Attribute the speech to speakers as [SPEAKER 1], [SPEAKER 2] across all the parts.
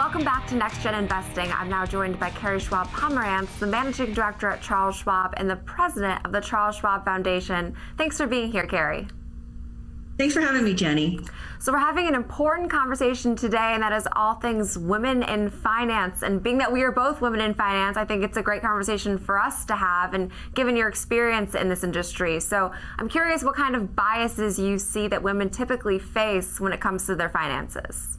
[SPEAKER 1] Welcome back to Next Gen Investing. I'm now joined by Carrie Schwab Pomerantz, the managing director at Charles Schwab and the president of the Charles Schwab Foundation. Thanks for being here, Carrie.
[SPEAKER 2] Thanks for having me, Jenny.
[SPEAKER 1] So, we're having an important conversation today, and that is all things women in finance. And being that we are both women in finance, I think it's a great conversation for us to have, and given your experience in this industry. So, I'm curious what kind of biases you see that women typically face when it comes to their finances.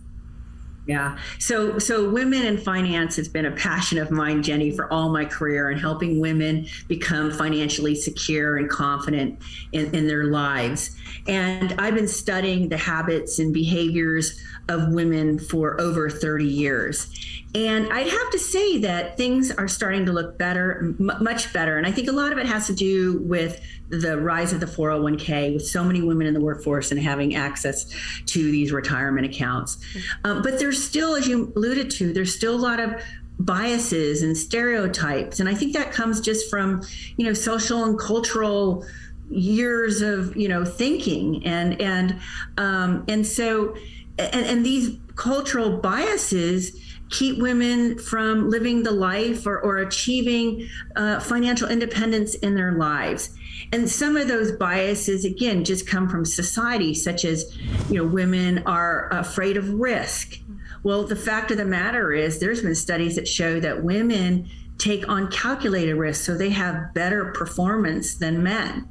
[SPEAKER 2] Yeah. So so women in finance has been a passion of mine, Jenny, for all my career and helping women become financially secure and confident in, in their lives. And I've been studying the habits and behaviors of women for over 30 years. And I'd have to say that things are starting to look better, m- much better. And I think a lot of it has to do with the rise of the 401k, with so many women in the workforce and having access to these retirement accounts. Um, but there's still, as you alluded to, there's still a lot of biases and stereotypes. And I think that comes just from, you know, social and cultural years of, you know, thinking. And, and, um, and so, and, and these cultural biases, keep women from living the life or, or achieving uh, financial independence in their lives. And some of those biases, again, just come from society, such as, you know, women are afraid of risk. Well, the fact of the matter is, there's been studies that show that women take on calculated risk, so they have better performance than men.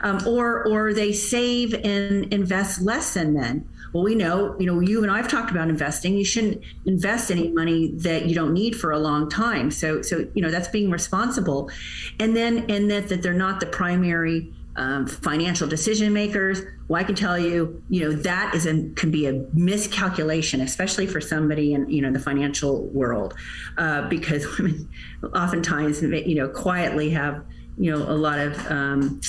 [SPEAKER 2] Um, or, or they save and invest less than men well, we know, you know, you and I've talked about investing. You shouldn't invest any money that you don't need for a long time. So, so you know, that's being responsible, and then and that that they're not the primary um, financial decision makers. Well, I can tell you, you know, that is a can be a miscalculation, especially for somebody in you know the financial world, uh, because women oftentimes you know quietly have you know a lot of um,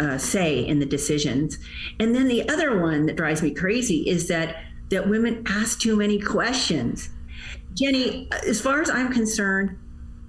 [SPEAKER 2] uh, say in the decisions. And then the other one that drives me crazy is that that women ask too many questions. Jenny, as far as I'm concerned,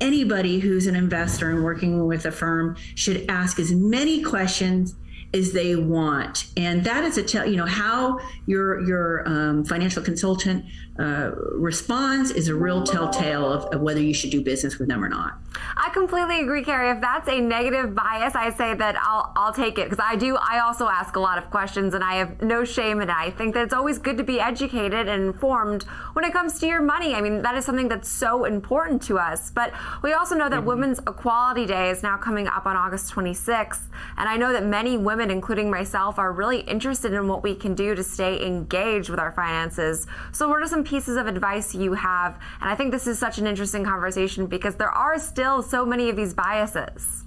[SPEAKER 2] anybody who's an investor and working with a firm should ask as many questions as they want and that is a tell you know how your your um, financial consultant uh, responds is a real telltale of, of, whether you should do business with them or not
[SPEAKER 1] i completely agree carrie if that's a negative bias i say that i'll i'll take it because i do i also ask a lot of questions and i have no shame And i think that it's always good to be educated and informed when it comes to your money i mean that is something that's so important to us but we also know that mm-hmm. women's equality day is now coming up on august 26th and i know that many women women, including myself, are really interested in what we can do to stay engaged with our finances. So, what are some pieces of advice you have? And I think this is such an interesting conversation because there are still so many of these biases.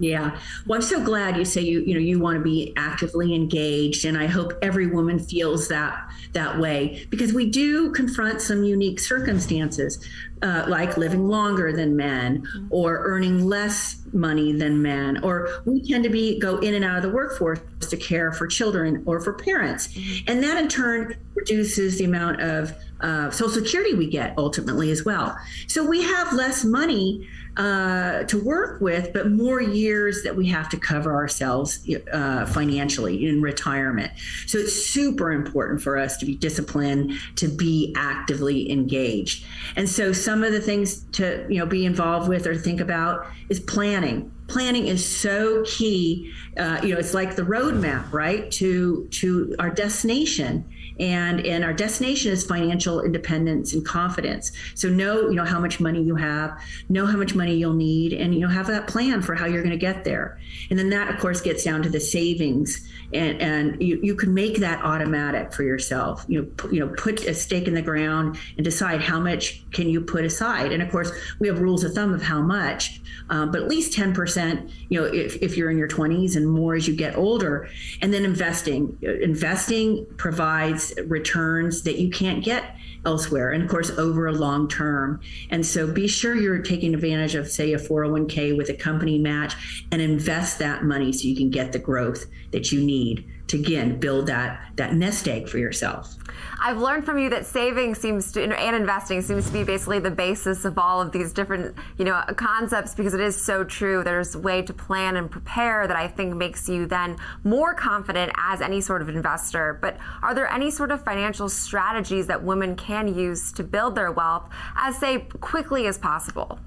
[SPEAKER 2] Yeah. Well, I'm so glad you say you you know you want to be actively engaged and I hope every woman feels that that way because we do confront some unique circumstances uh, like living longer than men or earning less money than men or we tend to be go in and out of the workforce to care for children or for parents mm-hmm. and that in turn reduces the amount of uh, social security we get ultimately as well so we have less money uh, to work with, but more years that we have to cover ourselves uh, financially in retirement. So it's super important for us to be disciplined, to be actively engaged. And so some of the things to you know be involved with or think about is planning planning is so key uh, you know it's like the roadmap right to to our destination and and our destination is financial independence and confidence. So know you know how much money you have know how much money you'll need and you know have that plan for how you're going to get there. And then that of course gets down to the savings. And and you, you can make that automatic for yourself. You know put, you know put a stake in the ground and decide how much can you put aside. And of course we have rules of thumb of how much. Um, but at least 10% you know if, if you're in your 20s and more as you get older. And then investing. Investing provides returns that you can't get elsewhere and of course over a long term and so be sure you're taking advantage of say a 401k with a company match and invest that money so you can get the growth that you need to again build that that nest egg for yourself.
[SPEAKER 1] I've learned from you that saving seems to and investing seems to be basically the basis of all of these different you know concepts because it is so true. There's a way to plan and prepare that I think makes you then more confident as any sort of investor. But are there any sort of financial strategies that women can use to build their wealth as say quickly as possible?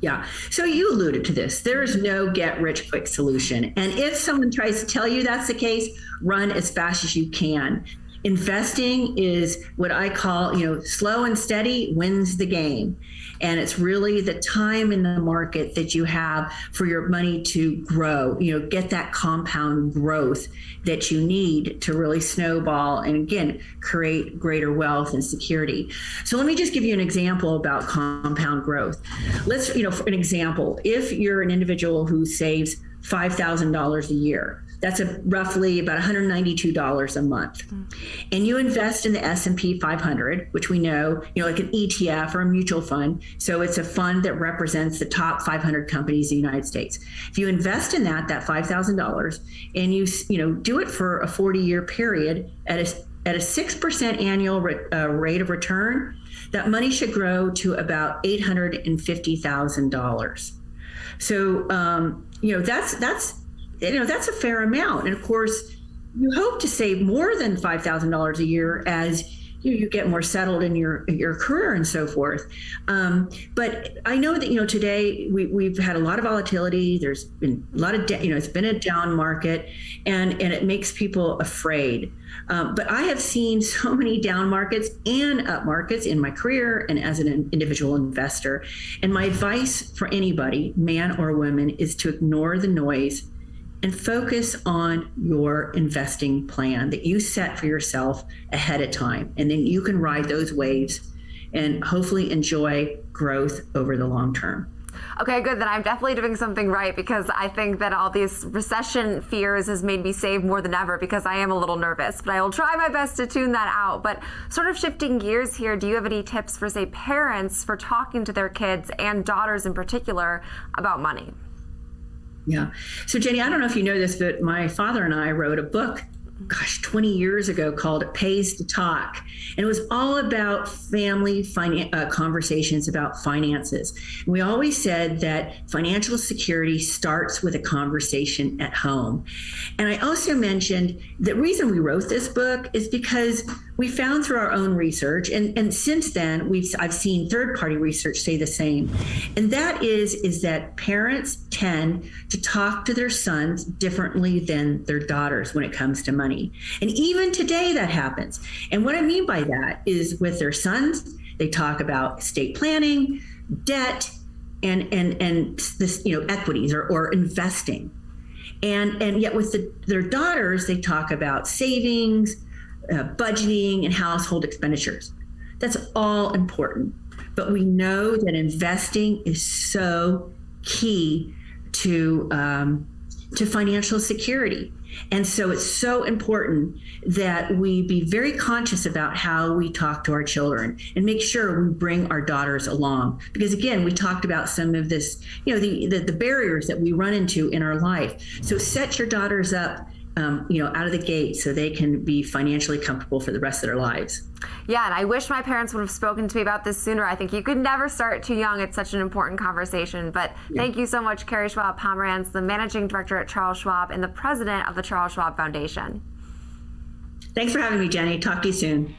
[SPEAKER 2] Yeah. So you alluded to this. There is no get rich quick solution. And if someone tries to tell you that's the case, run as fast as you can investing is what I call, you know, slow and steady wins the game. And it's really the time in the market that you have for your money to grow, you know, get that compound growth that you need to really snowball and again, create greater wealth and security. So let me just give you an example about compound growth. Let's, you know, for an example, if you're an individual who saves $5,000 a year, that's a roughly about $192 a month. Mm-hmm. And you invest in the S&P 500, which we know, you know, like an ETF or a mutual fund. So it's a fund that represents the top 500 companies in the United States. If you invest in that, that $5,000, and you, you know, do it for a 40 year period at a, at a 6% annual re, uh, rate of return, that money should grow to about $850,000. So, um, you know, that's, that's, you know that's a fair amount and of course you hope to save more than $5000 a year as you, you get more settled in your your career and so forth. Um, but I know that you know today we, we've had a lot of volatility. There's been a lot of de- you know it's been a down market, and and it makes people afraid. Um, but I have seen so many down markets and up markets in my career and as an individual investor. And my advice for anybody, man or woman, is to ignore the noise and focus on your investing plan that you set for yourself ahead of time. And then you can ride those waves and hopefully enjoy growth over the long term.
[SPEAKER 1] Okay, good. Then I'm definitely doing something right because I think that all these recession fears has made me save more than ever because I am a little nervous. But I will try my best to tune that out. But sort of shifting gears here, do you have any tips for, say, parents for talking to their kids and daughters in particular about money?
[SPEAKER 2] Yeah. So, Jenny, I don't know if you know this, but my father and I wrote a book gosh, 20 years ago called It Pays to Talk. And it was all about family finan- uh, conversations about finances. And we always said that financial security starts with a conversation at home. And I also mentioned the reason we wrote this book is because we found through our own research, and, and since then we've I've seen third-party research say the same, and that is is that parents tend to talk to their sons differently than their daughters when it comes to money. And even today that happens. And what I mean by that is with their sons, they talk about estate planning, debt, and and and this you know equities or, or investing and and yet with the, their daughters they talk about savings uh, budgeting and household expenditures. That's all important. But we know that investing is so key to um, to financial security. And so it's so important that we be very conscious about how we talk to our children and make sure we bring our daughters along. Because again, we talked about some of this, you know, the, the, the barriers that we run into in our life. So set your daughters up um, you know, out of the gate so they can be financially comfortable for the rest of their lives.
[SPEAKER 1] Yeah, and I wish my parents would have spoken to me about this sooner. I think you could never start too young. It's such an important conversation. But yeah. thank you so much, Carrie Schwab Pomerantz, the managing director at Charles Schwab and the president of the Charles Schwab Foundation.
[SPEAKER 2] Thanks for having me, Jenny. Talk to you soon.